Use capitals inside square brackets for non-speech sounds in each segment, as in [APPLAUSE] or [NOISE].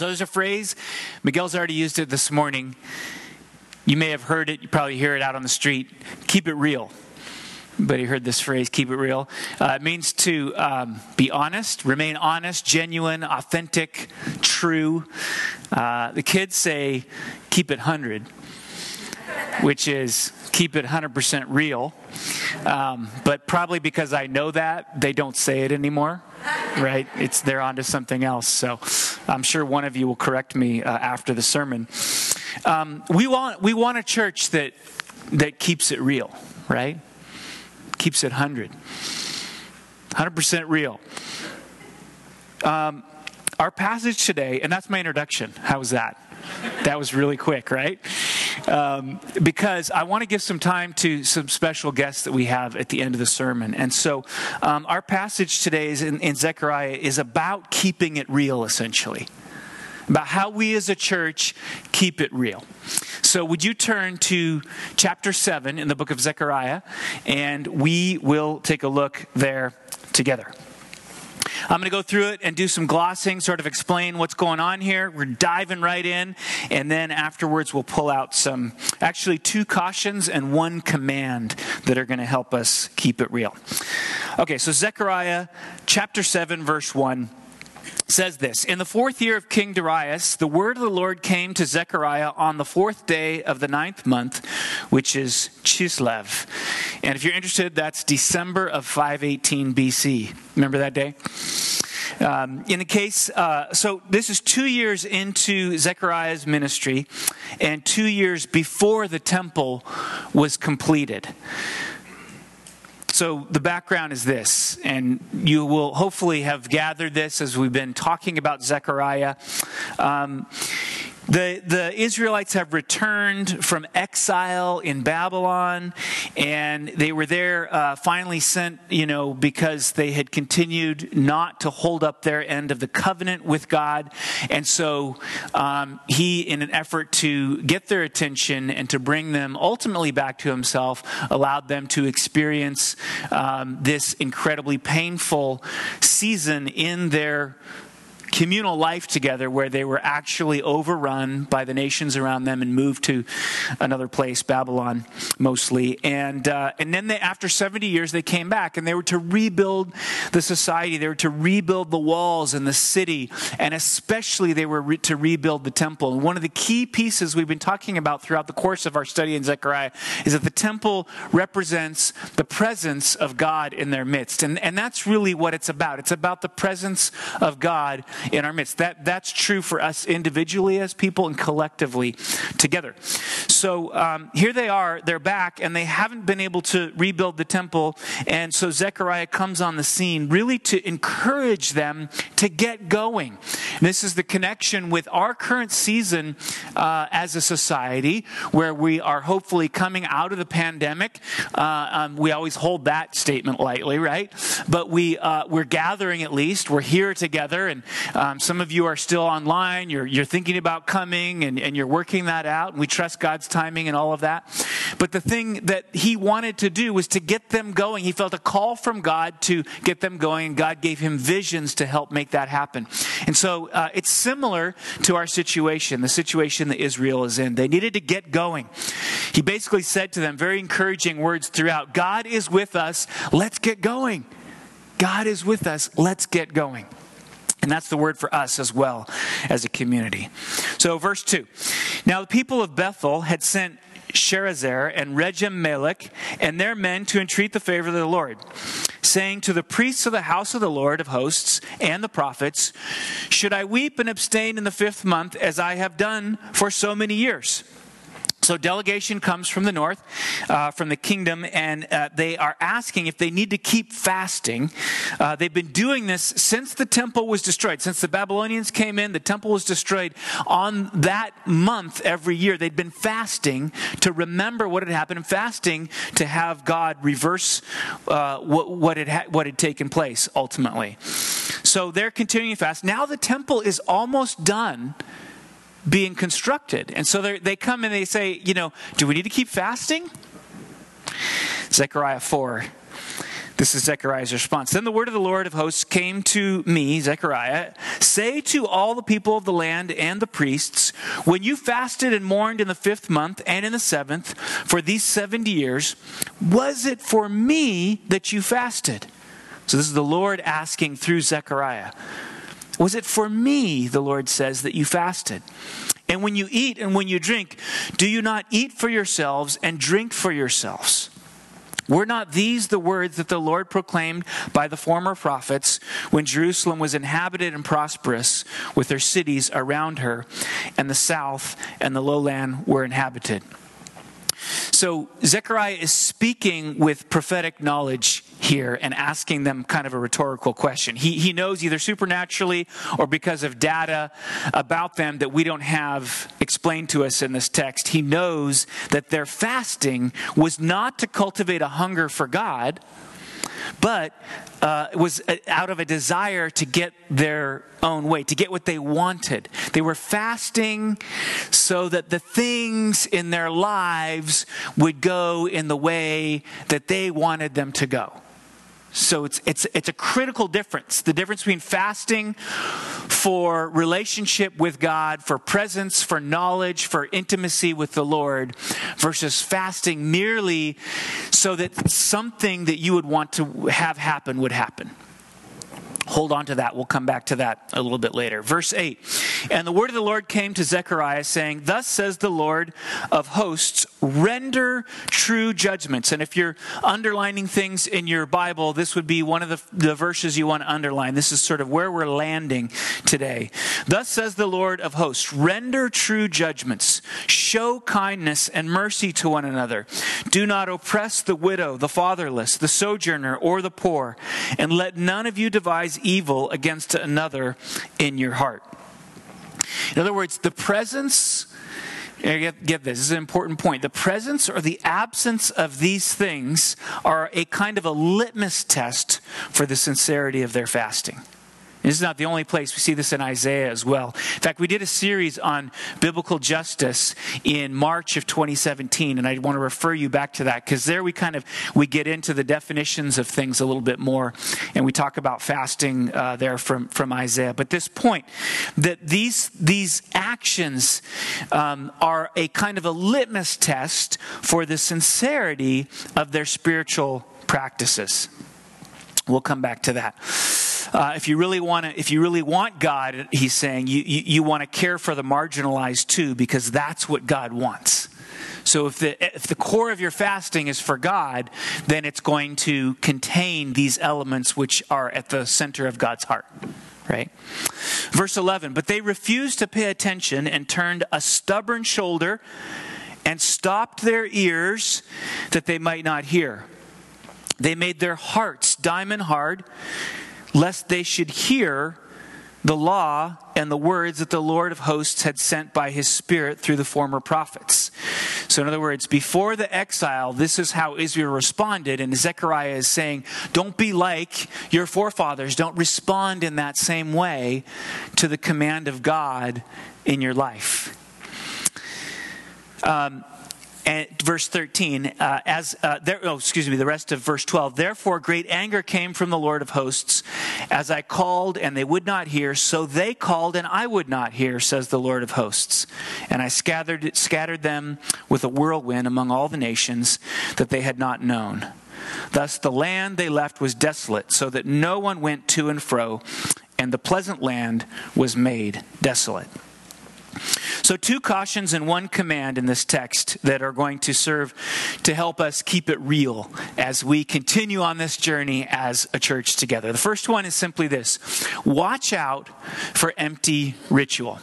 So there's a phrase, Miguel's already used it this morning. You may have heard it, you probably hear it out on the street. Keep it real. Anybody heard this phrase, keep it real? Uh, it means to um, be honest, remain honest, genuine, authentic, true. Uh, the kids say, keep it 100, which is keep it 100% real. Um, but probably because I know that, they don't say it anymore, right? It's they're onto something else. So I'm sure one of you will correct me uh, after the sermon. Um, we want we want a church that that keeps it real, right? Keeps it 100. 100% real. Um, our passage today, and that's my introduction. How was that? That was really quick, right? Um, because I want to give some time to some special guests that we have at the end of the sermon. And so um, our passage today is in, in Zechariah is about keeping it real, essentially about how we as a church keep it real. So, would you turn to chapter 7 in the book of Zechariah, and we will take a look there together. I'm going to go through it and do some glossing, sort of explain what's going on here. We're diving right in, and then afterwards we'll pull out some, actually, two cautions and one command that are going to help us keep it real. Okay, so Zechariah chapter 7, verse 1 says this In the fourth year of King Darius, the word of the Lord came to Zechariah on the fourth day of the ninth month, which is Chislev. And if you're interested, that's December of 518 BC. Remember that day? Um, in the case, uh, so this is two years into Zechariah's ministry and two years before the temple was completed. So, the background is this, and you will hopefully have gathered this as we've been talking about Zechariah. Um, the, the Israelites have returned from exile in Babylon, and they were there uh, finally sent, you know, because they had continued not to hold up their end of the covenant with God. And so um, he, in an effort to get their attention and to bring them ultimately back to himself, allowed them to experience um, this incredibly painful season in their communal life together where they were actually overrun by the nations around them and moved to another place, Babylon mostly. And, uh, and then they, after 70 years, they came back and they were to rebuild the society. They were to rebuild the walls and the city. And especially they were re- to rebuild the temple. And one of the key pieces we've been talking about throughout the course of our study in Zechariah is that the temple represents the presence of God in their midst. And, and that's really what it's about. It's about the presence of God in our midst. That, that's true for us individually as people and collectively together. So um, here they are, they're back, and they haven't been able to rebuild the temple. And so Zechariah comes on the scene really to encourage them to get going. And this is the connection with our current season uh, as a society where we are hopefully coming out of the pandemic. Uh, um, we always hold that statement lightly, right? But we, uh, we're gathering at least. We're here together, and um, some of you are still online. You're, you're thinking about coming and, and you're working that out. And we trust God's timing and all of that. But the thing that he wanted to do was to get them going. He felt a call from God to get them going, and God gave him visions to help make that happen. And so uh, it's similar to our situation, the situation that Israel is in. They needed to get going. He basically said to them very encouraging words throughout God is with us. Let's get going. God is with us. Let's get going. And that's the word for us as well as a community. So, verse 2. Now, the people of Bethel had sent Sharezer and Regem Melech and their men to entreat the favor of the Lord, saying to the priests of the house of the Lord of hosts and the prophets, Should I weep and abstain in the fifth month as I have done for so many years? So, delegation comes from the north, uh, from the kingdom, and uh, they are asking if they need to keep fasting. Uh, they've been doing this since the temple was destroyed. Since the Babylonians came in, the temple was destroyed. On that month every year, they'd been fasting to remember what had happened and fasting to have God reverse uh, what, what, had ha- what had taken place ultimately. So, they're continuing fast. Now, the temple is almost done being constructed. And so they come and they say, you know, do we need to keep fasting? Zechariah 4. This is Zechariah's response. Then the word of the Lord of hosts came to me, Zechariah Say to all the people of the land and the priests, when you fasted and mourned in the fifth month and in the seventh for these 70 years, was it for me that you fasted? So this is the Lord asking through Zechariah. Was it for me, the Lord says, that you fasted? And when you eat and when you drink, do you not eat for yourselves and drink for yourselves? Were not these the words that the Lord proclaimed by the former prophets when Jerusalem was inhabited and prosperous, with her cities around her, and the south and the lowland were inhabited? So Zechariah is speaking with prophetic knowledge here and asking them kind of a rhetorical question. He, he knows either supernaturally or because of data about them that we don't have explained to us in this text. He knows that their fasting was not to cultivate a hunger for God but uh, was out of a desire to get their own way, to get what they wanted. They were fasting so that the things in their lives would go in the way that they wanted them to go. So it's, it's, it's a critical difference. The difference between fasting for relationship with God, for presence, for knowledge, for intimacy with the Lord, versus fasting merely so that something that you would want to have happen would happen. Hold on to that. We'll come back to that a little bit later. Verse 8 And the word of the Lord came to Zechariah, saying, Thus says the Lord of hosts, render true judgments. And if you're underlining things in your Bible, this would be one of the, the verses you want to underline. This is sort of where we're landing today. Thus says the Lord of hosts, render true judgments, show kindness and mercy to one another. Do not oppress the widow, the fatherless, the sojourner, or the poor, and let none of you devise evil against another in your heart. In other words, the presence, get, get this, this is an important point. The presence or the absence of these things are a kind of a litmus test for the sincerity of their fasting. This is not the only place. We see this in Isaiah as well. In fact, we did a series on biblical justice in March of 2017, and I want to refer you back to that because there we kind of we get into the definitions of things a little bit more, and we talk about fasting uh, there from from Isaiah. But this point that these these actions um, are a kind of a litmus test for the sincerity of their spiritual practices. We'll come back to that. Uh, if you really want to, if you really want God, he's saying you, you, you want to care for the marginalized too, because that's what God wants. So if the if the core of your fasting is for God, then it's going to contain these elements which are at the center of God's heart. Right? Verse 11, but they refused to pay attention and turned a stubborn shoulder and stopped their ears that they might not hear. They made their hearts diamond hard lest they should hear the law and the words that the Lord of hosts had sent by his Spirit through the former prophets. So, in other words, before the exile, this is how Israel responded. And Zechariah is saying, Don't be like your forefathers. Don't respond in that same way to the command of God in your life. Um, and verse 13 uh, as uh, there, oh excuse me the rest of verse 12 therefore great anger came from the lord of hosts as i called and they would not hear so they called and i would not hear says the lord of hosts. And i scattered scattered them with a whirlwind among all the nations that they had not known. Thus the land they left was desolate so that no one went to and fro and the pleasant land was made desolate so, two cautions and one command in this text that are going to serve to help us keep it real as we continue on this journey as a church together. The first one is simply this watch out for empty ritual.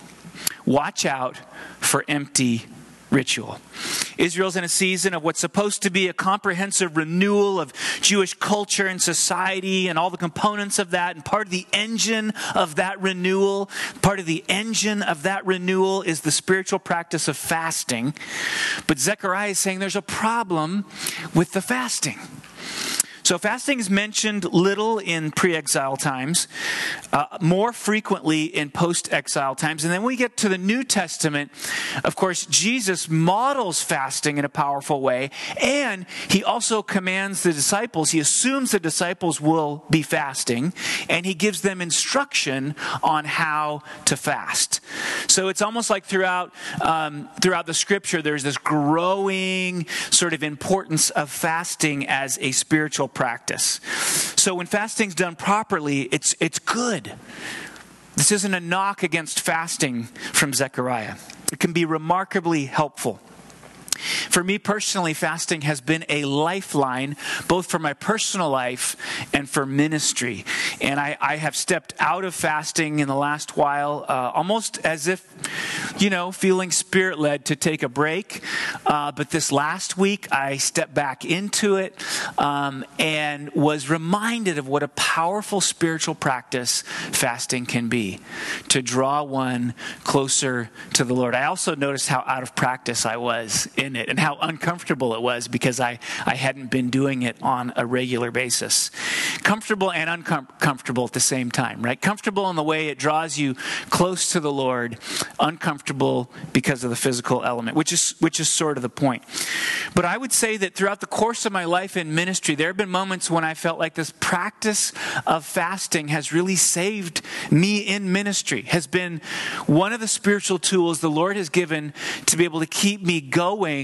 Watch out for empty ritual. Israel's in a season of what's supposed to be a comprehensive renewal of Jewish culture and society and all the components of that. And part of the engine of that renewal, part of the engine of that renewal is the spiritual practice of fasting. But Zechariah is saying there's a problem with the fasting. So, fasting is mentioned little in pre exile times, uh, more frequently in post exile times. And then we get to the New Testament. Of course, Jesus models fasting in a powerful way, and he also commands the disciples, he assumes the disciples will be fasting, and he gives them instruction on how to fast. So, it's almost like throughout, um, throughout the scripture, there's this growing sort of importance of fasting as a spiritual practice. So when fasting's done properly, it's, it's good. This isn't a knock against fasting from Zechariah. It can be remarkably helpful. For me personally, fasting has been a lifeline, both for my personal life and for ministry. And I, I have stepped out of fasting in the last while, uh, almost as if, you know, feeling spirit led to take a break. Uh, but this last week, I stepped back into it um, and was reminded of what a powerful spiritual practice fasting can be to draw one closer to the Lord. I also noticed how out of practice I was in it and how uncomfortable it was because I, I hadn't been doing it on a regular basis. Comfortable and uncomfortable at the same time, right? Comfortable in the way it draws you close to the Lord, uncomfortable because of the physical element, which is, which is sort of the point. But I would say that throughout the course of my life in ministry, there have been moments when I felt like this practice of fasting has really saved me in ministry, has been one of the spiritual tools the Lord has given to be able to keep me going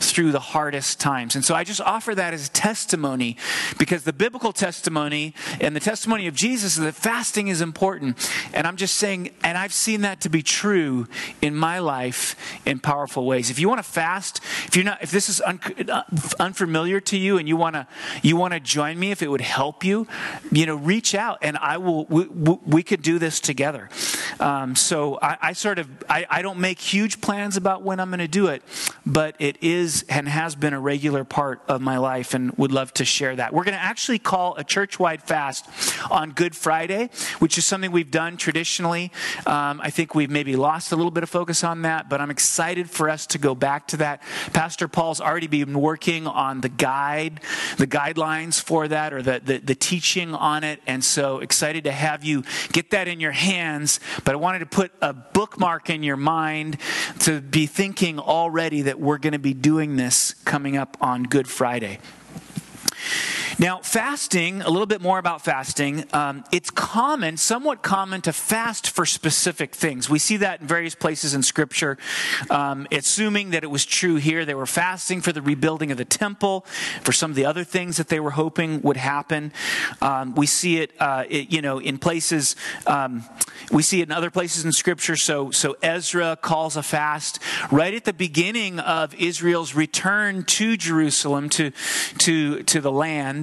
through the hardest times. And so I just offer that as testimony because the biblical testimony and the testimony of Jesus is that fasting is important. And I'm just saying, and I've seen that to be true in my life in powerful ways. If you want to fast, if you're not, if this is un, uh, unfamiliar to you and you want to, you want to join me, if it would help you, you know, reach out and I will, we, we could do this together. Um, so I, I, sort of, I, I don't make huge plans about when I'm going to do it, but it is and has been a regular part of my life and would love to share that. We're going to actually call a church wide fast on Good Friday, which is something we've done traditionally. Um, I think we've maybe lost a little bit of focus on that, but I'm excited for us to go back to that. Pastor Paul's already been working on the guide, the guidelines for that, or the, the, the teaching on it. And so excited to have you get that in your hands. But I wanted to put a bookmark in your mind to be thinking already that we're going to be doing this coming up on Good Friday. Now, fasting, a little bit more about fasting. Um, it's common, somewhat common, to fast for specific things. We see that in various places in Scripture. Um, assuming that it was true here, they were fasting for the rebuilding of the temple, for some of the other things that they were hoping would happen. Um, we see it, uh, it, you know, in places. Um, we see it in other places in Scripture. So, so Ezra calls a fast right at the beginning of Israel's return to Jerusalem, to to to the land.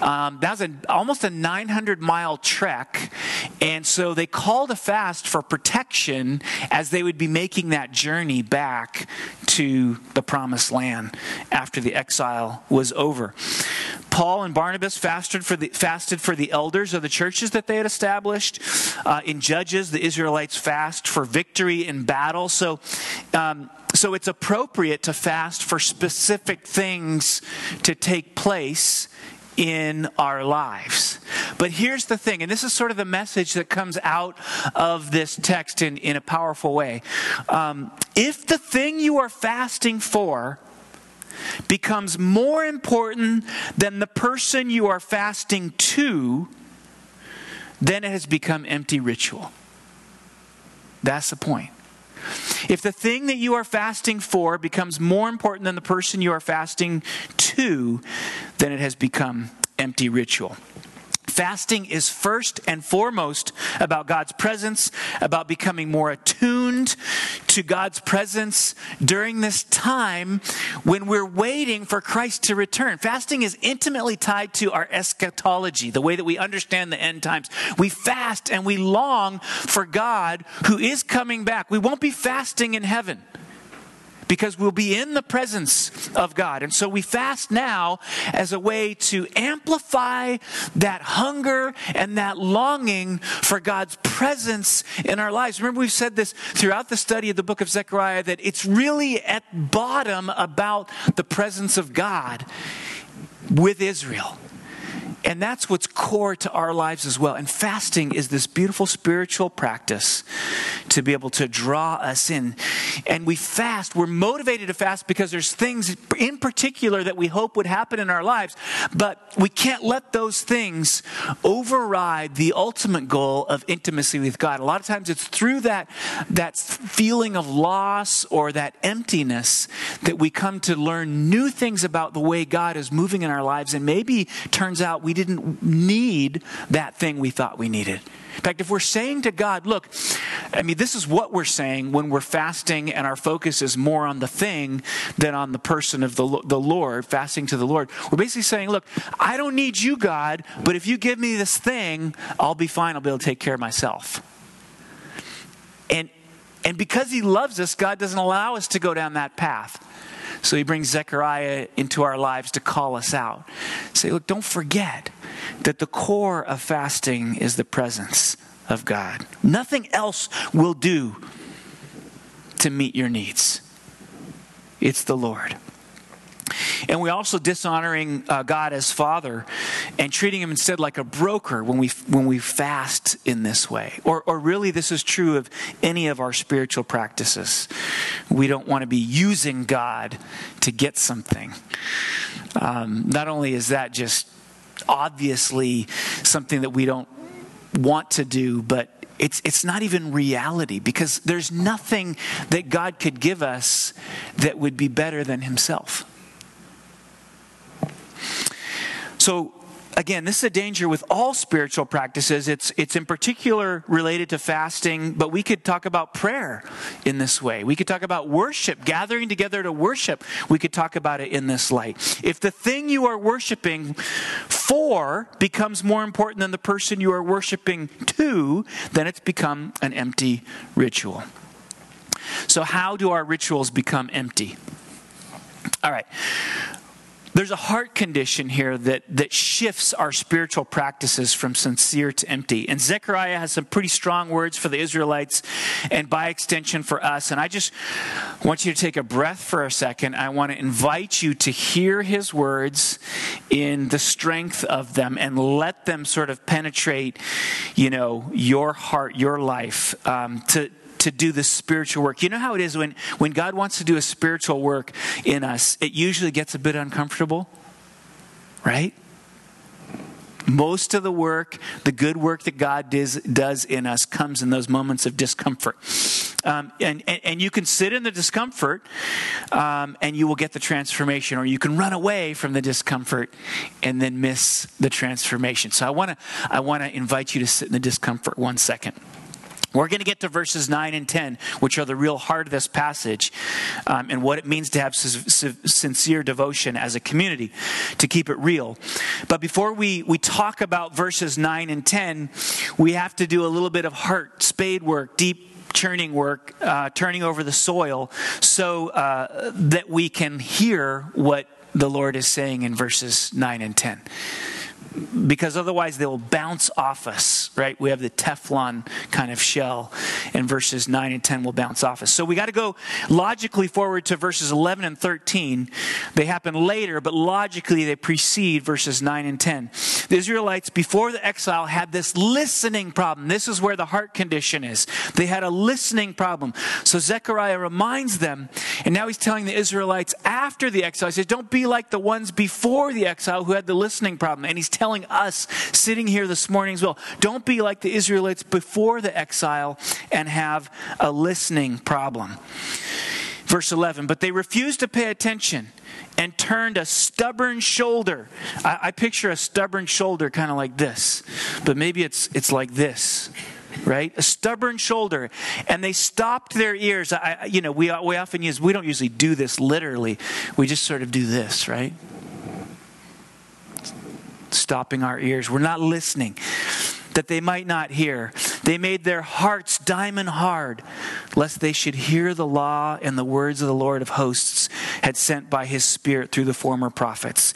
Um, that was almost a 900 mile trek. And so they called a fast for protection as they would be making that journey back to the promised land after the exile was over. Paul and Barnabas fasted for the, fasted for the elders of the churches that they had established. Uh, in Judges, the Israelites fast for victory in battle. So, um, so it's appropriate to fast for specific things to take place in our lives. But here's the thing, and this is sort of the message that comes out of this text in, in a powerful way. Um, if the thing you are fasting for becomes more important than the person you are fasting to, then it has become empty ritual. That's the point. If the thing that you are fasting for becomes more important than the person you are fasting to, then it has become empty ritual. Fasting is first and foremost about God's presence, about becoming more attuned to God's presence during this time when we're waiting for Christ to return. Fasting is intimately tied to our eschatology, the way that we understand the end times. We fast and we long for God who is coming back. We won't be fasting in heaven because we'll be in the presence of God. And so we fast now as a way to amplify that hunger and that longing for God's presence in our lives. Remember, we've said this throughout the study of the book of Zechariah that it's really at bottom about the presence of God with Israel. And that's what's core to our lives as well. And fasting is this beautiful spiritual practice to be able to draw us in. And we fast, we're motivated to fast because there's things in particular that we hope would happen in our lives, but we can't let those things override the ultimate goal of intimacy with God. A lot of times it's through that, that feeling of loss or that emptiness that we come to learn new things about the way God is moving in our lives. And maybe turns out we we didn't need that thing we thought we needed. In fact, if we're saying to God, look, I mean, this is what we're saying when we're fasting and our focus is more on the thing than on the person of the, the Lord, fasting to the Lord. We're basically saying, look, I don't need you, God, but if you give me this thing, I'll be fine. I'll be able to take care of myself. And, and because he loves us, God doesn't allow us to go down that path. So he brings Zechariah into our lives to call us out. Say, look, don't forget that the core of fasting is the presence of God. Nothing else will do to meet your needs. It's the Lord. And we're also dishonoring uh, God as Father and treating Him instead like a broker when we when we fast in this way. Or, or really, this is true of any of our spiritual practices. We don't want to be using God to get something. Um, not only is that just obviously something that we don't want to do, but it's, it's not even reality because there's nothing that God could give us that would be better than Himself. So, again, this is a danger with all spiritual practices. It's, it's in particular related to fasting, but we could talk about prayer in this way. We could talk about worship, gathering together to worship. We could talk about it in this light. If the thing you are worshiping for becomes more important than the person you are worshiping to, then it's become an empty ritual. So, how do our rituals become empty? All right there's a heart condition here that, that shifts our spiritual practices from sincere to empty. And Zechariah has some pretty strong words for the Israelites and by extension for us. And I just want you to take a breath for a second. I want to invite you to hear his words in the strength of them and let them sort of penetrate, you know, your heart, your life, um, to, to do the spiritual work. You know how it is when, when God wants to do a spiritual work in us, it usually gets a bit uncomfortable, right? Most of the work, the good work that God does, does in us, comes in those moments of discomfort. Um, and, and, and, you can sit in the discomfort um, and you will get the transformation, or you can run away from the discomfort and then miss the transformation. So I want to I wanna invite you to sit in the discomfort one second. We're going to get to verses 9 and 10, which are the real heart of this passage um, and what it means to have sincere devotion as a community, to keep it real. But before we, we talk about verses 9 and 10, we have to do a little bit of heart spade work, deep churning work, uh, turning over the soil, so uh, that we can hear what the Lord is saying in verses 9 and 10 because otherwise they will bounce off us, right? We have the Teflon kind of shell, and verses 9 and 10 will bounce off us. So we got to go logically forward to verses 11 and 13. They happen later, but logically they precede verses 9 and 10. The Israelites, before the exile, had this listening problem. This is where the heart condition is. They had a listening problem. So Zechariah reminds them, and now he's telling the Israelites after the exile, he says, Don't be like the ones before the exile who had the listening problem. And he's telling us sitting here this morning as well don't be like the Israelites before the exile and have a listening problem. Verse 11, but they refused to pay attention and turned a stubborn shoulder. I, I picture a stubborn shoulder kind of like this, but maybe it's, it's like this right? A stubborn shoulder. And they stopped their ears. I, you know, we, we often use, we don't usually do this literally. We just sort of do this, right? Stopping our ears. We're not listening that they might not hear. They made their hearts diamond hard, lest they should hear the law and the words of the Lord of hosts had sent by his Spirit through the former prophets.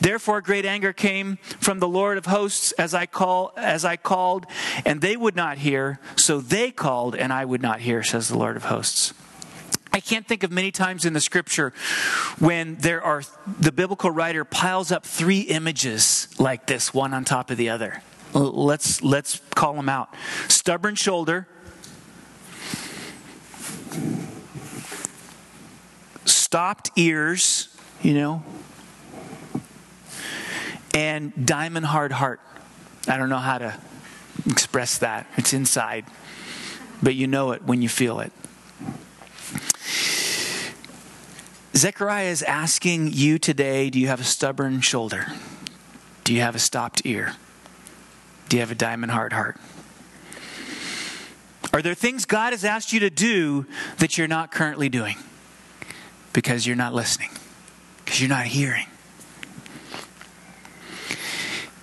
Therefore, great anger came from the Lord of hosts as I call as I called, and they would not hear, so they called, and I would not hear, says the Lord of hosts. I can't think of many times in the scripture when there are the biblical writer piles up three images like this, one on top of the other. Let's let's call them out. Stubborn shoulder, stopped ears, you know, and diamond hard heart. I don't know how to express that. It's inside, but you know it when you feel it. Zechariah is asking you today do you have a stubborn shoulder? Do you have a stopped ear? Do you have a diamond hard heart? Are there things God has asked you to do that you're not currently doing because you're not listening, because you're not hearing?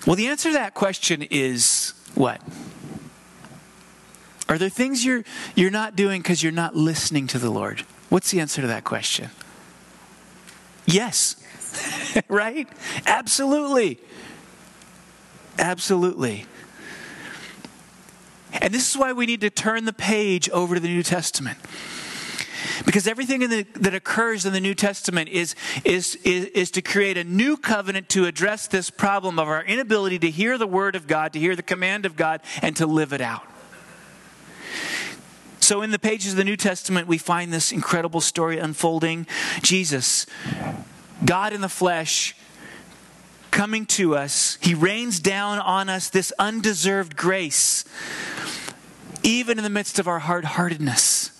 Well, the answer to that question is what? Are there things you're, you're not doing because you're not listening to the Lord? What's the answer to that question? Yes. [LAUGHS] right? Absolutely. Absolutely. And this is why we need to turn the page over to the New Testament. Because everything the, that occurs in the New Testament is, is, is, is to create a new covenant to address this problem of our inability to hear the Word of God, to hear the command of God, and to live it out. So, in the pages of the New Testament, we find this incredible story unfolding. Jesus, God in the flesh, coming to us, He rains down on us this undeserved grace, even in the midst of our hard heartedness.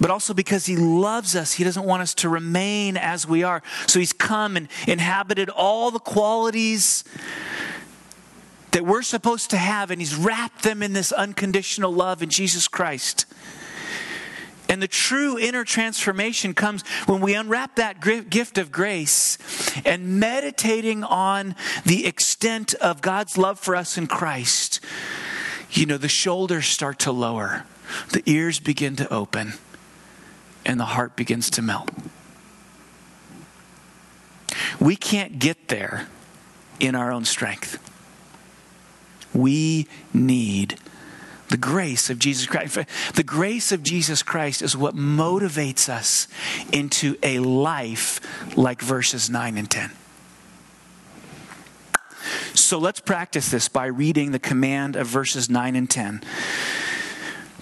But also because He loves us, He doesn't want us to remain as we are. So He's come and inhabited all the qualities that we're supposed to have, and He's wrapped them in this unconditional love in Jesus Christ. And the true inner transformation comes when we unwrap that gift of grace and meditating on the extent of God's love for us in Christ. You know, the shoulders start to lower, the ears begin to open, and the heart begins to melt. We can't get there in our own strength. We need the grace of Jesus Christ. The grace of Jesus Christ is what motivates us into a life like verses 9 and 10. So let's practice this by reading the command of verses 9 and 10.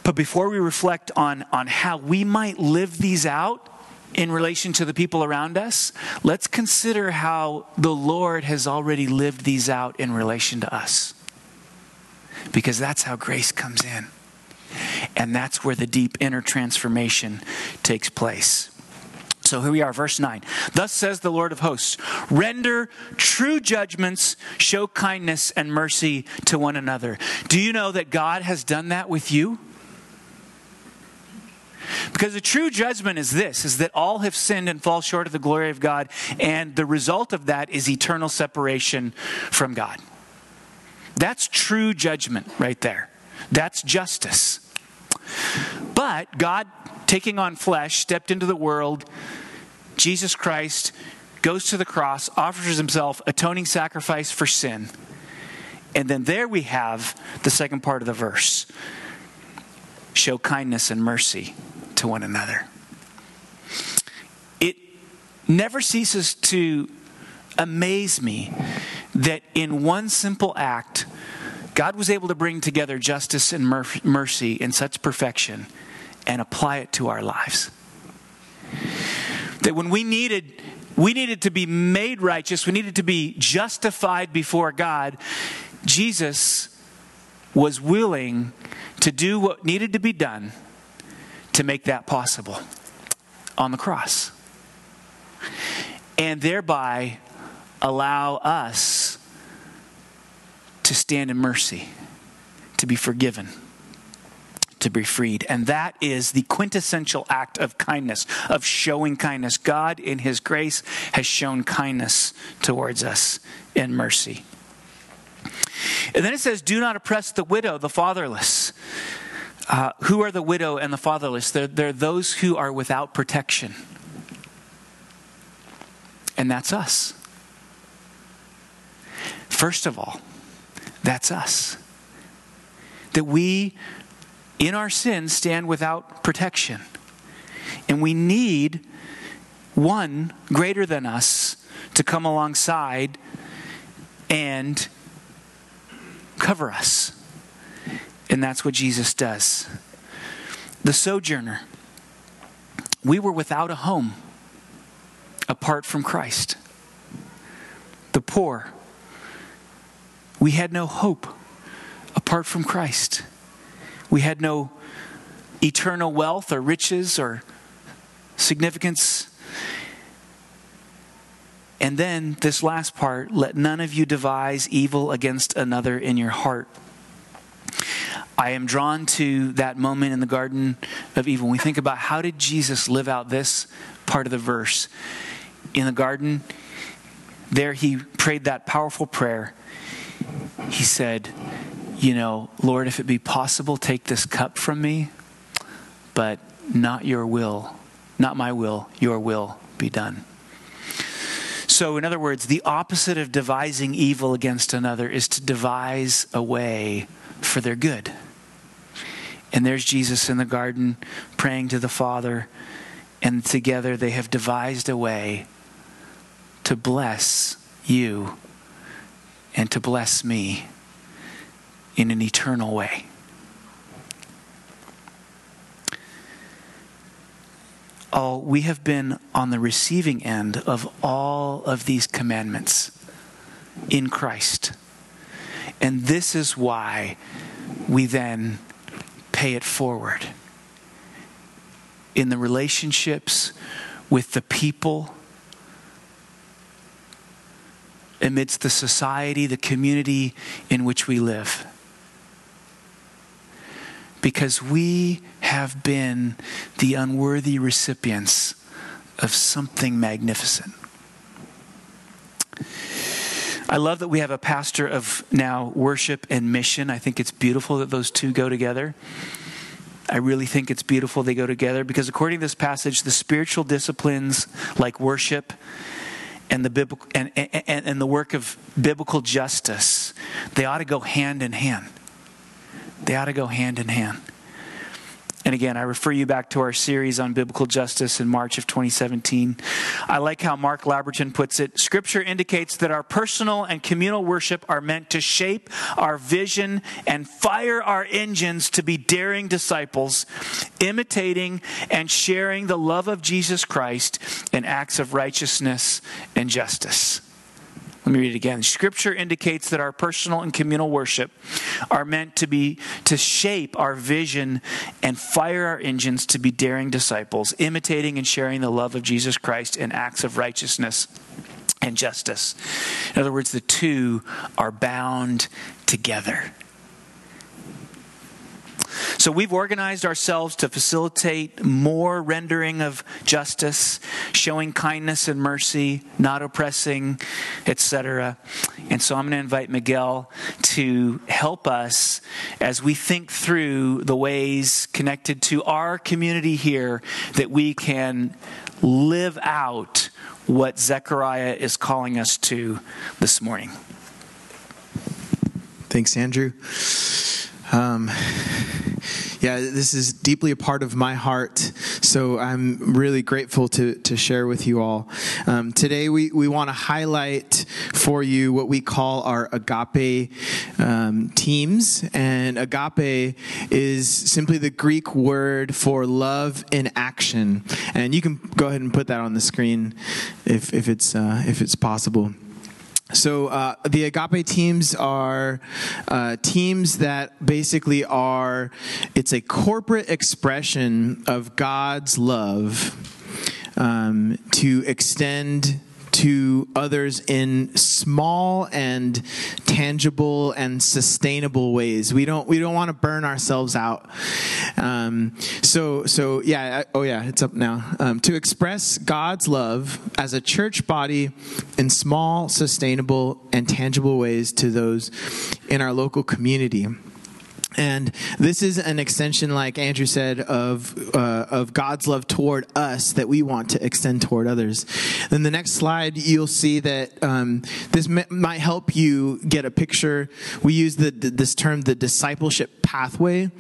But before we reflect on, on how we might live these out in relation to the people around us, let's consider how the Lord has already lived these out in relation to us because that's how grace comes in. And that's where the deep inner transformation takes place. So here we are, verse 9. Thus says the Lord of hosts render true judgments, show kindness and mercy to one another. Do you know that God has done that with you? Because the true judgment is this is that all have sinned and fall short of the glory of God, and the result of that is eternal separation from God. That's true judgment right there. That's justice. But God, taking on flesh, stepped into the world. Jesus Christ goes to the cross, offers himself atoning sacrifice for sin. And then there we have the second part of the verse show kindness and mercy to one another. It never ceases to amaze me that in one simple act, God was able to bring together justice and mercy in such perfection and apply it to our lives. That when we needed we needed to be made righteous, we needed to be justified before God, Jesus was willing to do what needed to be done to make that possible on the cross. And thereby allow us to stand in mercy, to be forgiven, to be freed. And that is the quintessential act of kindness, of showing kindness. God, in His grace, has shown kindness towards us in mercy. And then it says, Do not oppress the widow, the fatherless. Uh, who are the widow and the fatherless? They're, they're those who are without protection. And that's us. First of all, that's us. That we in our sins, stand without protection. And we need one greater than us to come alongside and cover us. And that's what Jesus does. The sojourner. We were without a home apart from Christ. The poor. We had no hope apart from Christ. We had no eternal wealth or riches or significance. And then this last part let none of you devise evil against another in your heart. I am drawn to that moment in the Garden of Eden. We think about how did Jesus live out this part of the verse in the garden, there he prayed that powerful prayer. He said, You know, Lord, if it be possible, take this cup from me, but not your will, not my will, your will be done. So, in other words, the opposite of devising evil against another is to devise a way for their good. And there's Jesus in the garden praying to the Father, and together they have devised a way to bless you and to bless me in an eternal way. Oh, we have been on the receiving end of all of these commandments in Christ. And this is why we then pay it forward in the relationships with the people, amidst the society, the community in which we live. Because we have been the unworthy recipients of something magnificent. I love that we have a pastor of now worship and mission. I think it's beautiful that those two go together. I really think it's beautiful they go together because, according to this passage, the spiritual disciplines like worship and the biblical and, and, and the work of biblical justice, they ought to go hand in hand. They ought to go hand in hand. And again, I refer you back to our series on biblical justice in March of 2017. I like how Mark Labberton puts it. Scripture indicates that our personal and communal worship are meant to shape our vision and fire our engines to be daring disciples, imitating and sharing the love of Jesus Christ in acts of righteousness and justice. Let me read it again. Scripture indicates that our personal and communal worship are meant to be to shape our vision and fire our engines to be daring disciples, imitating and sharing the love of Jesus Christ in acts of righteousness and justice. In other words, the two are bound together. So we've organized ourselves to facilitate more rendering of justice, showing kindness and mercy, not oppressing, etc. And so I'm going to invite Miguel to help us as we think through the ways connected to our community here that we can live out what Zechariah is calling us to this morning. Thanks, Andrew. Um, yeah, this is deeply a part of my heart. So I'm really grateful to, to share with you all. Um, today, we, we want to highlight for you what we call our agape um, teams. And agape is simply the Greek word for love in action. And you can go ahead and put that on the screen if, if, it's, uh, if it's possible. So uh, the agape teams are uh, teams that basically are it's a corporate expression of God's love um, to extend to others in small and tangible and sustainable ways. We don't we don't want to burn ourselves out. Um, so so yeah. I, oh yeah, it's up now. Um, to express God's love as a church body in small, sustainable, and tangible ways to those in our local community. And this is an extension, like Andrew said, of uh, of God's love toward us that we want to extend toward others. Then the next slide, you'll see that um, this m- might help you get a picture. We use the, this term, the discipleship pathway.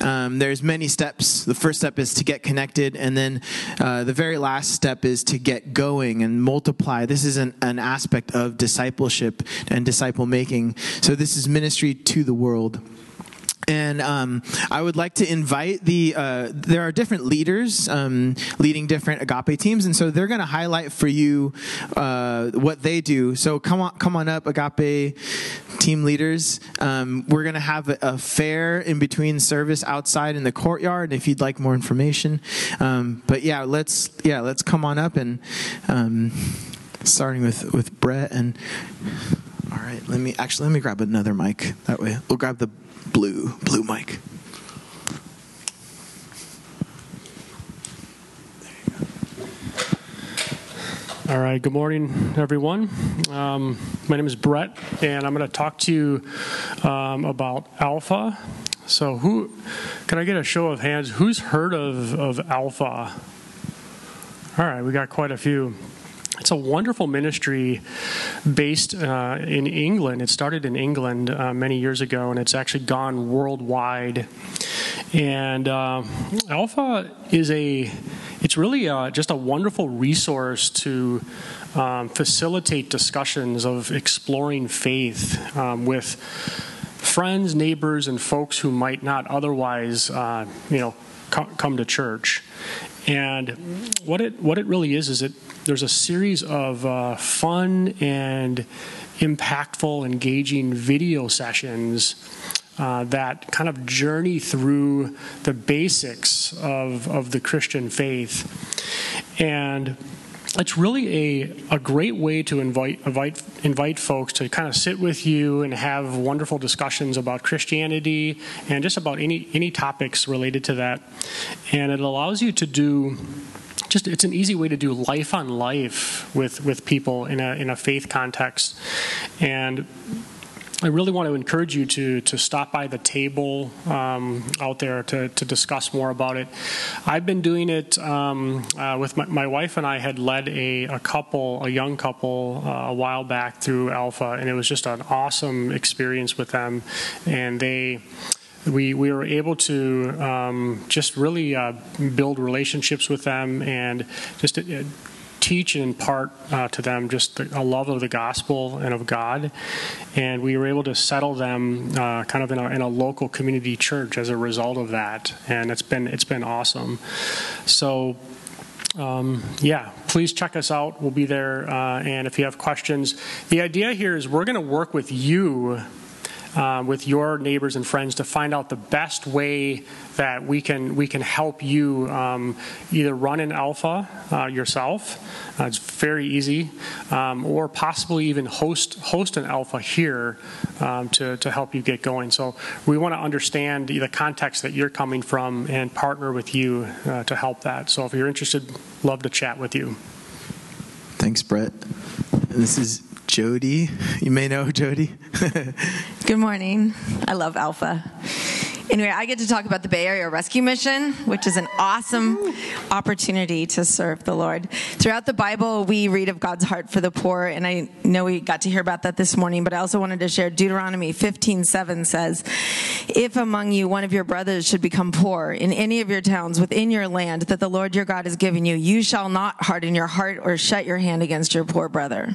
Um, there's many steps. The first step is to get connected, and then uh, the very last step is to get going and multiply. This is an, an aspect of discipleship and disciple making. So this is ministry to the world. And um, I would like to invite the. Uh, there are different leaders um, leading different agape teams, and so they're going to highlight for you uh, what they do. So come on, come on up, agape team leaders. Um, we're going to have a, a, fair in between service outside in the courtyard. If you'd like more information, um, but yeah, let's yeah let's come on up and um, starting with with Brett and. All right, let me actually let me grab another mic. That way, we'll grab the blue, blue mic. All right, good morning, everyone. Um, my name is Brett, and I'm going to talk to you um, about Alpha. So, who can I get a show of hands? Who's heard of, of Alpha? All right, we got quite a few. It's a wonderful ministry based uh, in England. It started in England uh, many years ago, and it's actually gone worldwide. And uh, Alpha is a, it's really uh, just a wonderful resource to um, facilitate discussions of exploring faith um, with friends, neighbors, and folks who might not otherwise, uh, you know, come to church. And what it what it really is is it there's a series of uh, fun and impactful, engaging video sessions uh, that kind of journey through the basics of of the Christian faith, and it's really a, a great way to invite, invite invite folks to kind of sit with you and have wonderful discussions about Christianity and just about any any topics related to that. And it allows you to do just it's an easy way to do life on life with with people in a in a faith context. And I really want to encourage you to to stop by the table um, out there to, to discuss more about it. I've been doing it um, uh, with my, my, wife and I had led a, a couple, a young couple, uh, a while back through Alpha, and it was just an awesome experience with them. And they we, we were able to um, just really uh, build relationships with them and just uh, teach and impart uh, to them just a love of the gospel and of God. And we were able to settle them uh, kind of in a, in a, local community church as a result of that. And it's been it's been awesome. So. Um, yeah, please check us out. We'll be there. Uh, and if you have questions, the idea here is we're going to work with you uh, with your neighbors and friends to find out the best way that we can we can help you um, either run an alpha uh, yourself. Uh, it's very easy, um, or possibly even host host an alpha here um, to to help you get going. So we want to understand the context that you're coming from and partner with you uh, to help that. So if you're interested, love to chat with you. Thanks, Brett. This is Jody. You may know Jody. [LAUGHS] Good morning. I love Alpha. Anyway, I get to talk about the Bay Area Rescue Mission, which is an awesome opportunity to serve the Lord. Throughout the Bible, we read of God's heart for the poor, and I know we got to hear about that this morning, but I also wanted to share Deuteronomy 15:7 says, If among you one of your brothers should become poor in any of your towns within your land that the Lord your God has given you, you shall not harden your heart or shut your hand against your poor brother.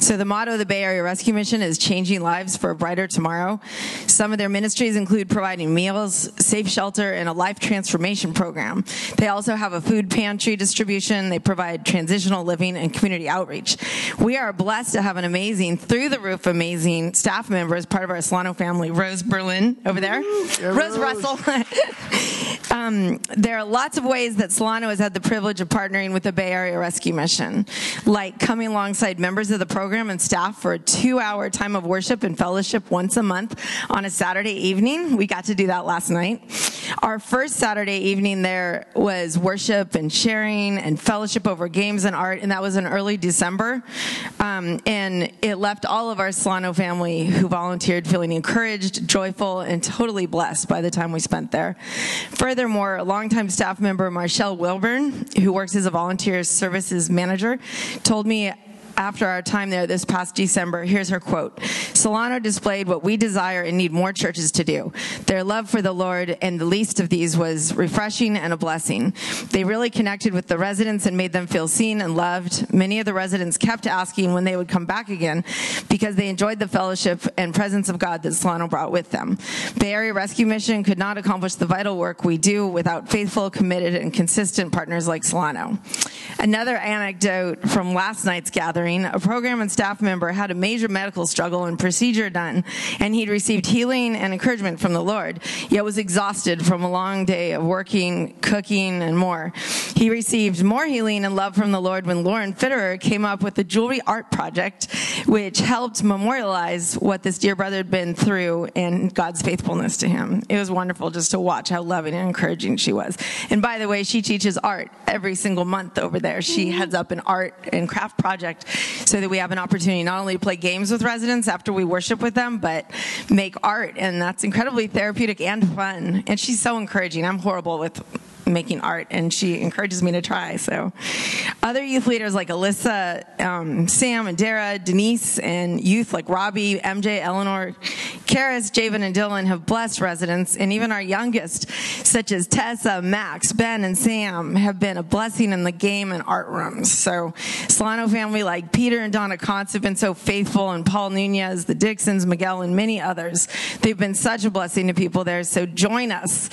So the motto of the Bay Area Rescue Mission is changing lives for a brighter tomorrow. Some of their ministries include providing meals, safe shelter, and a life transformation program. They also have a food pantry distribution. They provide transitional living and community outreach. We are blessed to have an amazing, through the roof, amazing staff member as part of our Solano family. Rose Berlin over there, yeah, Rose, Rose Russell. [LAUGHS] Um, there are lots of ways that Solano has had the privilege of partnering with the Bay Area Rescue Mission, like coming alongside members of the program and staff for a two hour time of worship and fellowship once a month on a Saturday evening. We got to do that last night. Our first Saturday evening there was worship and sharing and fellowship over games and art, and that was in early December. Um, and it left all of our Solano family who volunteered feeling encouraged, joyful, and totally blessed by the time we spent there. Furthermore, longtime staff member Marshall Wilburn, who works as a volunteer services manager, told me after our time there this past December, here's her quote Solano displayed what we desire and need more churches to do. Their love for the Lord, and the least of these was refreshing and a blessing. They really connected with the residents and made them feel seen and loved. Many of the residents kept asking when they would come back again because they enjoyed the fellowship and presence of God that Solano brought with them. Bay Area Rescue Mission could not accomplish the vital work we do without faithful, committed, and consistent partners like Solano. Another anecdote from last night's gathering a program and staff member had a major medical struggle and procedure done, and he'd received healing and encouragement from the Lord, yet was exhausted from a long day of working, cooking, and more. He received more healing and love from the Lord when Lauren Fitterer came up with the jewelry art project, which helped memorialize what this dear brother had been through and God's faithfulness to him. It was wonderful just to watch how loving and encouraging she was. And by the way, she teaches art every single month over there. She mm-hmm. heads up an art and craft project so that we have an opportunity not only to play games with residents after we worship with them, but make art. And that's incredibly therapeutic and fun. And she's so encouraging. I'm horrible with making art, and she encourages me to try. So, other youth leaders like Alyssa, um, Sam, and Dara, Denise, and youth like Robbie, MJ, Eleanor, Karis, Javen, and Dylan have blessed residents, and even our youngest, such as Tessa, Max, Ben, and Sam, have been a blessing in the game and art rooms. So, Solano family like Peter and Donna Kotz have been so faithful, and Paul Nunez, the Dixons, Miguel, and many others. They've been such a blessing to people there. So, join us.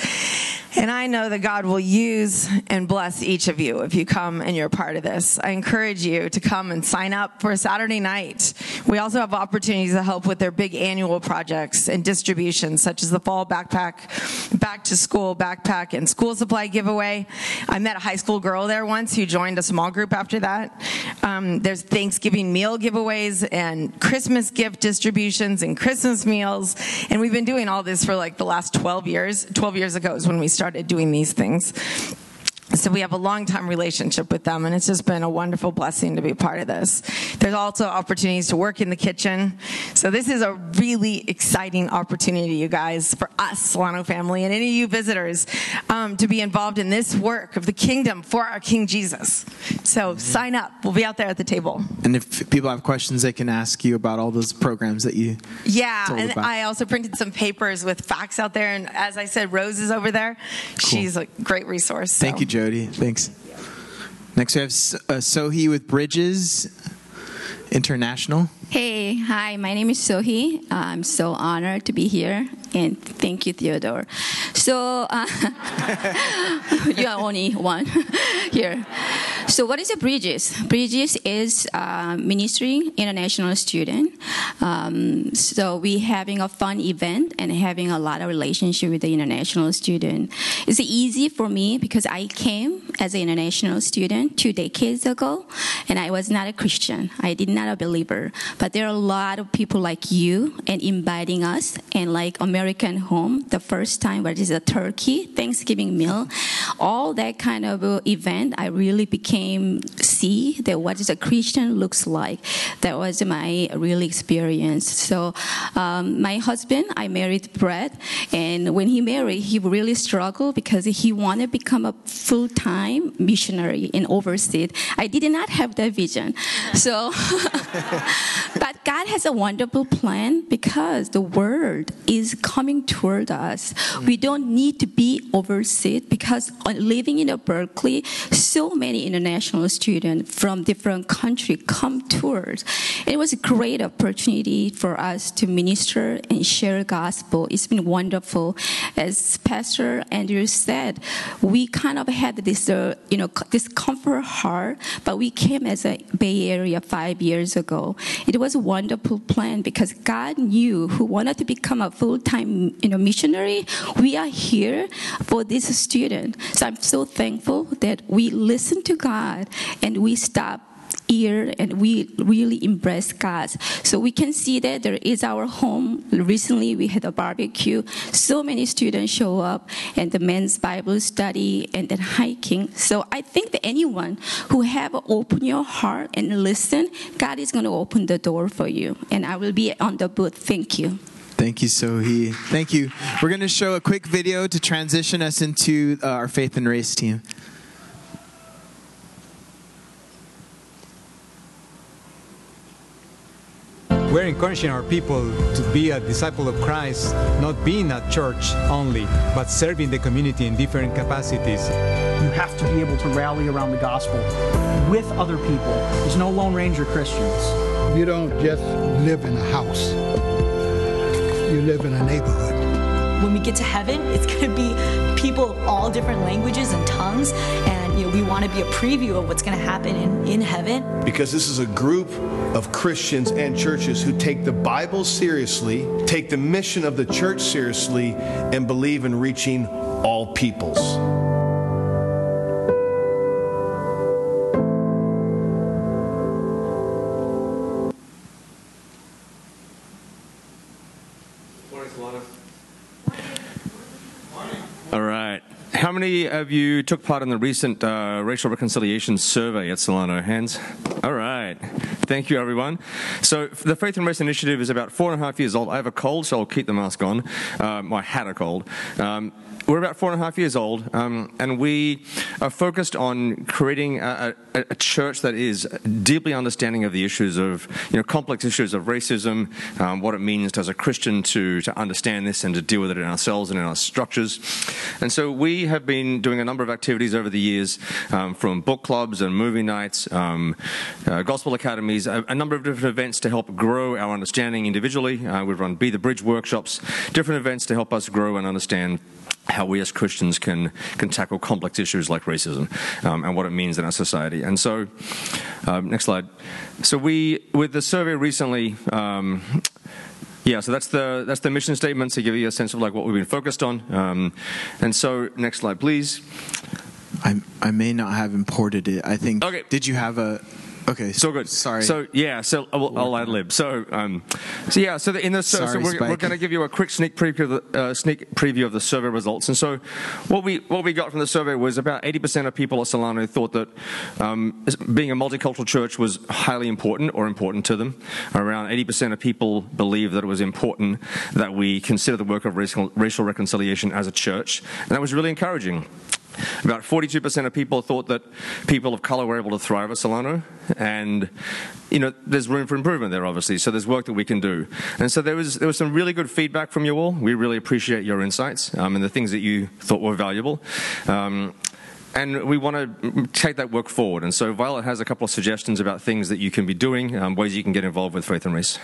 And I know that God will use and bless each of you if you come and you're a part of this. I encourage you to come and sign up for Saturday night. We also have opportunities to help with their big annual projects and distributions, such as the fall backpack, back to school backpack, and school supply giveaway. I met a high school girl there once who joined a small group after that. Um, there's Thanksgiving meal giveaways and Christmas gift distributions and Christmas meals. And we've been doing all this for like the last 12 years. 12 years ago is when we started doing these things. え? So we have a long time relationship with them, and it's just been a wonderful blessing to be part of this. There's also opportunities to work in the kitchen. So this is a really exciting opportunity, you guys, for us, Solano family, and any of you visitors, um, to be involved in this work of the kingdom for our King Jesus. So sign up. We'll be out there at the table. And if people have questions, they can ask you about all those programs that you. Yeah, and about. I also printed some papers with facts out there. And as I said, Rose is over there. She's a great resource. Thank you you, Jody. Thanks. Next, we have uh, Sohi with Bridges International. Hey, hi, my name is Sohi. I'm so honored to be here, and thank you, Theodore. So, uh, [LAUGHS] you are only one [LAUGHS] here. So, what is a Bridges? Bridges is uh, ministry international student. Um, so, we having a fun event and having a lot of relationship with the international student. It's easy for me because I came as an international student two decades ago, and I was not a Christian. I did not a believer. But there are a lot of people like you and inviting us, and like American Home, the first time, where is a turkey Thanksgiving meal, all that kind of event. I really became see that what is a Christian looks like. That was my real experience. So, um, my husband, I married Brett, and when he married, he really struggled because he wanted to become a full time missionary in overseas. I did not have that vision. [LAUGHS] So, [LAUGHS] but God has a wonderful plan because the word is coming toward us. We don't need to be overseas because uh, living in a Berkeley, so many international students from different countries come tours. It was a great opportunity for us to minister and share gospel. It's been wonderful. As Pastor Andrew said, we kind of had this, uh, you know, this comfort heart, but we came as a Bay Area five years ago. It was a wonderful plan because God knew who wanted to become a full-time you know, missionary. We are here for this student. So I'm so thankful that we listen to God and we stop ear and we really embrace God. So we can see that there is our home. Recently we had a barbecue. So many students show up and the men's Bible study and then hiking. So I think that anyone who have open your heart and listen, God is going to open the door for you. And I will be on the booth. Thank you. Thank you, Sohi. Thank you. We're going to show a quick video to transition us into uh, our faith and race team. We're encouraging our people to be a disciple of Christ, not being at church only, but serving the community in different capacities. You have to be able to rally around the gospel with other people. There's no Lone Ranger Christians. You don't just live in a house, you live in a neighborhood. When we get to heaven, it's going to be people of all different languages and tongues, and you know, we want to be a preview of what's going to happen in, in heaven. Because this is a group of Christians and churches who take the Bible seriously, take the mission of the church seriously, and believe in reaching all peoples. All right. How many of you took part in the recent uh, racial reconciliation survey at Solano? Hands? All right. Thank you, everyone. So, the Faith and Race Initiative is about four and a half years old. I have a cold, so I'll keep the mask on. Um, I had a cold. Um, we're about four and a half years old, um, and we are focused on creating a, a, a, church that is deeply understanding of the issues of, you know, complex issues of racism, um, what it means as a Christian to, to understand this and to deal with it in ourselves and in our structures. And so we have been doing a number of activities over the years, um, from book clubs and movie nights, um, uh, gospel academies, a, a, number of different events to help grow our understanding individually. Uh, we've run Be the Bridge workshops, different events to help us grow and understand how we as Christians can can tackle complex issues like racism um, and what it means in our society. And so, um, next slide. So we with the survey recently. Um, yeah, so that's the that's the mission statement to give you a sense of like what we've been focused on. Um, and so, next slide, please. I I may not have imported it. I think. Okay. Did you have a? Okay, so good. Sorry. So yeah, so I'll, I'll ad lib. So, um, so yeah, so the, in the so, Sorry, so we're, we're going to give you a quick sneak preview of the uh, sneak preview of the survey results. And so, what we what we got from the survey was about 80% of people at Solano thought that um, being a multicultural church was highly important or important to them. Around 80% of people believe that it was important that we consider the work of racial, racial reconciliation as a church, and that was really encouraging. About 42% of people thought that people of color were able to thrive at Solano, and you know there's room for improvement there, obviously. So there's work that we can do, and so there was there was some really good feedback from you all. We really appreciate your insights um, and the things that you thought were valuable. Um, and we want to take that work forward. And so Violet has a couple of suggestions about things that you can be doing, um, ways you can get involved with Faith and Race.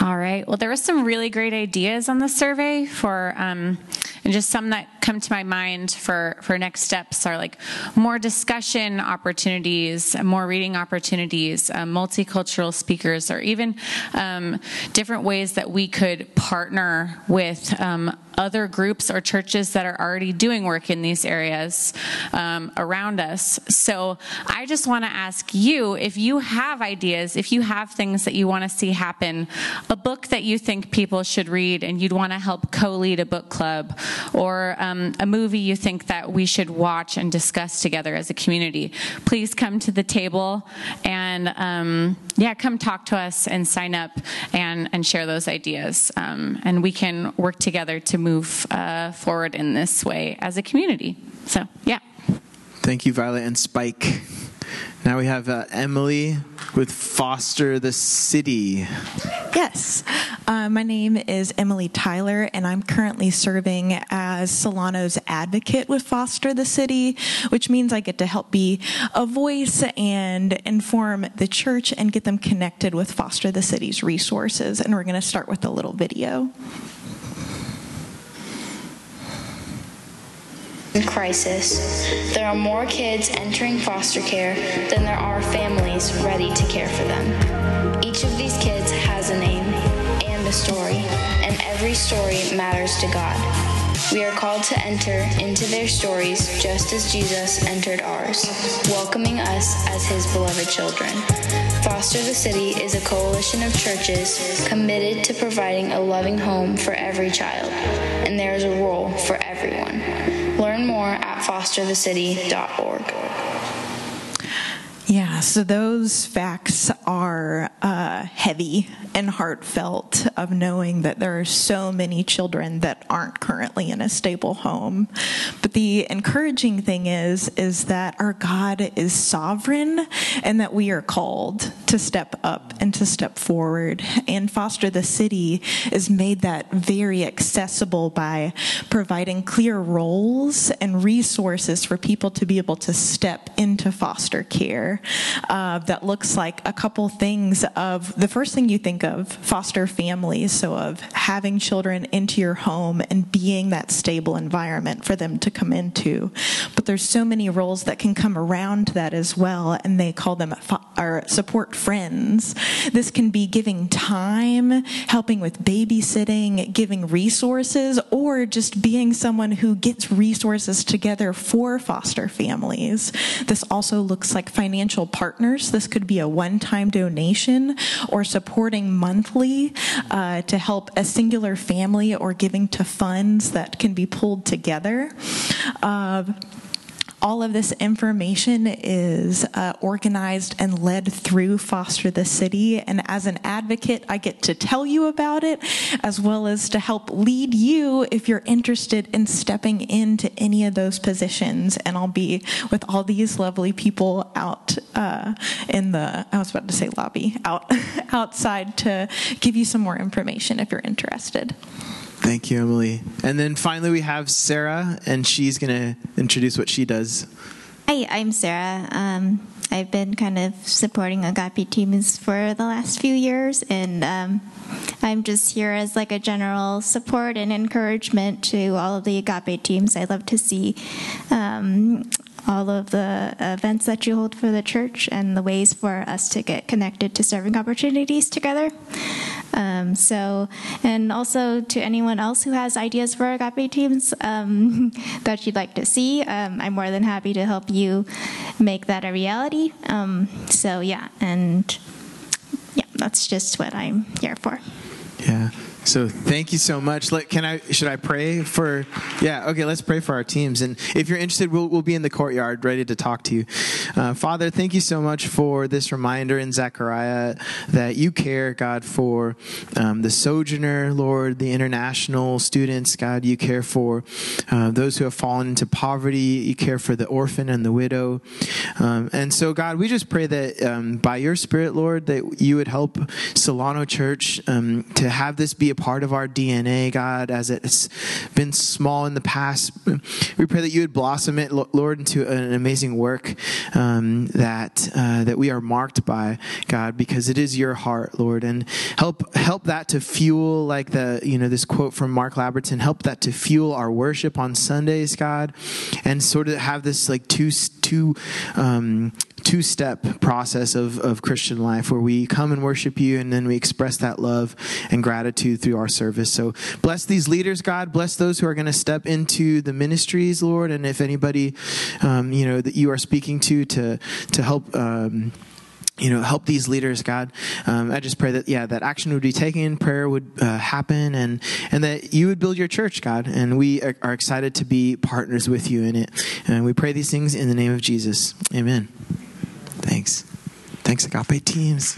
All right. Well, there were some really great ideas on the survey for, um, and just some that come to my mind for, for next steps are like more discussion opportunities, more reading opportunities, uh, multicultural speakers, or even um, different ways that we could partner with um, other groups or churches that are already doing work in these areas um, around us. So I just want to ask you if you have ideas, if you have things that you want to see happen, a book that you think people should read and you'd want to help co lead a book club, or um, a movie you think that we should watch and discuss together as a community, please come to the table and um, yeah, come talk to us and sign up and, and share those ideas. Um, and we can work together to move uh, forward in this way as a community. So, yeah. Thank you, Violet and Spike. Now we have uh, Emily with Foster the City. Yes. Uh, my name is Emily Tyler, and I'm currently serving as Solano's advocate with Foster the City, which means I get to help be a voice and inform the church and get them connected with Foster the City's resources. And we're going to start with a little video. Crisis. There are more kids entering foster care than there are families ready to care for them. Each of these kids has a name and a story, and every story matters to God. We are called to enter into their stories just as Jesus entered ours, welcoming us as his beloved children. Foster the City is a coalition of churches committed to providing a loving home for every child, and there is a role for everyone. Learn more at fosterthecity.org. Yeah, so those facts are uh, heavy and heartfelt of knowing that there are so many children that aren't currently in a stable home. But the encouraging thing is, is that our God is sovereign and that we are called to step up and to step forward. And Foster the City is made that very accessible by providing clear roles and resources for people to be able to step into foster care. Uh, that looks like a couple things of the first thing you think of foster families, so of having children into your home and being that stable environment for them to come into. But there's so many roles that can come around that as well, and they call them fo- or support friends. This can be giving time, helping with babysitting, giving resources, or just being someone who gets resources together for foster families. This also looks like financial partners. This could be a one time donation or supporting monthly uh, to help a singular family or giving to funds that can be pulled together. Uh, all of this information is uh, organized and led through Foster the City. And as an advocate, I get to tell you about it, as well as to help lead you if you're interested in stepping into any of those positions. And I'll be with all these lovely people out uh, in the, I was about to say lobby, out [LAUGHS] outside to give you some more information if you're interested. Thank you, Emily. And then finally, we have Sarah, and she's going to introduce what she does. Hi, I'm Sarah. Um, I've been kind of supporting Agape teams for the last few years, and um, I'm just here as like a general support and encouragement to all of the Agape teams. I love to see um, all of the events that you hold for the church and the ways for us to get connected to serving opportunities together. Um, so, and also to anyone else who has ideas for Agape teams um, [LAUGHS] that you'd like to see, um, I'm more than happy to help you make that a reality. Um, so, yeah, and yeah, that's just what I'm here for. Yeah. So thank you so much. Let, can I? Should I pray for? Yeah. Okay. Let's pray for our teams. And if you're interested, we'll, we'll be in the courtyard, ready to talk to you. Uh, Father, thank you so much for this reminder in Zechariah that you care, God, for um, the sojourner, Lord, the international students. God, you care for uh, those who have fallen into poverty. You care for the orphan and the widow. Um, and so, God, we just pray that um, by your Spirit, Lord, that you would help Solano Church um, to have this be a part of our DNA, God, as it's been small in the past. We pray that you would blossom it, Lord, into an amazing work um, that uh, that we are marked by, God, because it is your heart, Lord, and help help that to fuel like the you know this quote from Mark Labberton, help that to fuel our worship on Sundays, God, and sort of have this like two two. Um, two step process of, of Christian life where we come and worship you and then we express that love and gratitude through our service. So bless these leaders, God. Bless those who are going to step into the ministries, Lord. And if anybody, um, you know, that you are speaking to to, to help, um, you know, help these leaders, God. Um, I just pray that, yeah, that action would be taken, prayer would uh, happen, and and that you would build your church, God. And we are, are excited to be partners with you in it. And we pray these things in the name of Jesus. Amen. Thanks. Thanks, Agape teams.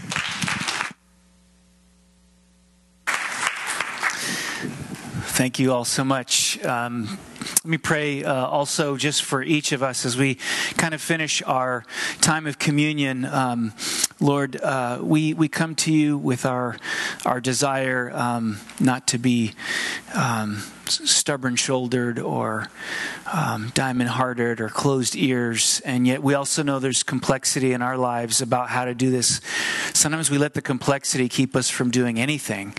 Thank you all so much. Um, let me pray uh, also just for each of us as we kind of finish our time of communion. Um, Lord, uh, we, we come to you with our, our desire um, not to be um, stubborn shouldered or um, diamond hearted or closed ears. And yet we also know there's complexity in our lives about how to do this. Sometimes we let the complexity keep us from doing anything.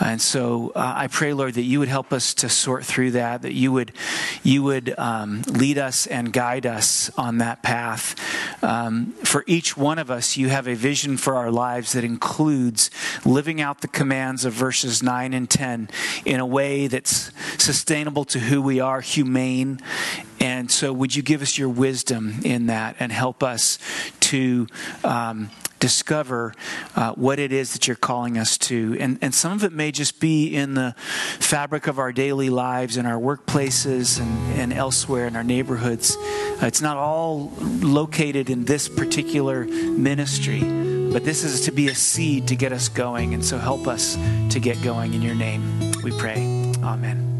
And so uh, I pray, Lord, that you would help us to sort through that, that you would, you would um, lead us and guide us on that path. Um, for each one of us, you have a vision for our lives that includes living out the commands of verses 9 and 10 in a way that's sustainable to who we are, humane. And so, would you give us your wisdom in that and help us to um, discover uh, what it is that you're calling us to. And, and some of it may just be in the fabric of our daily lives, in our workplaces, and, and elsewhere in our neighborhoods. Uh, it's not all located in this particular ministry, but this is to be a seed to get us going. And so help us to get going in your name, we pray. Amen.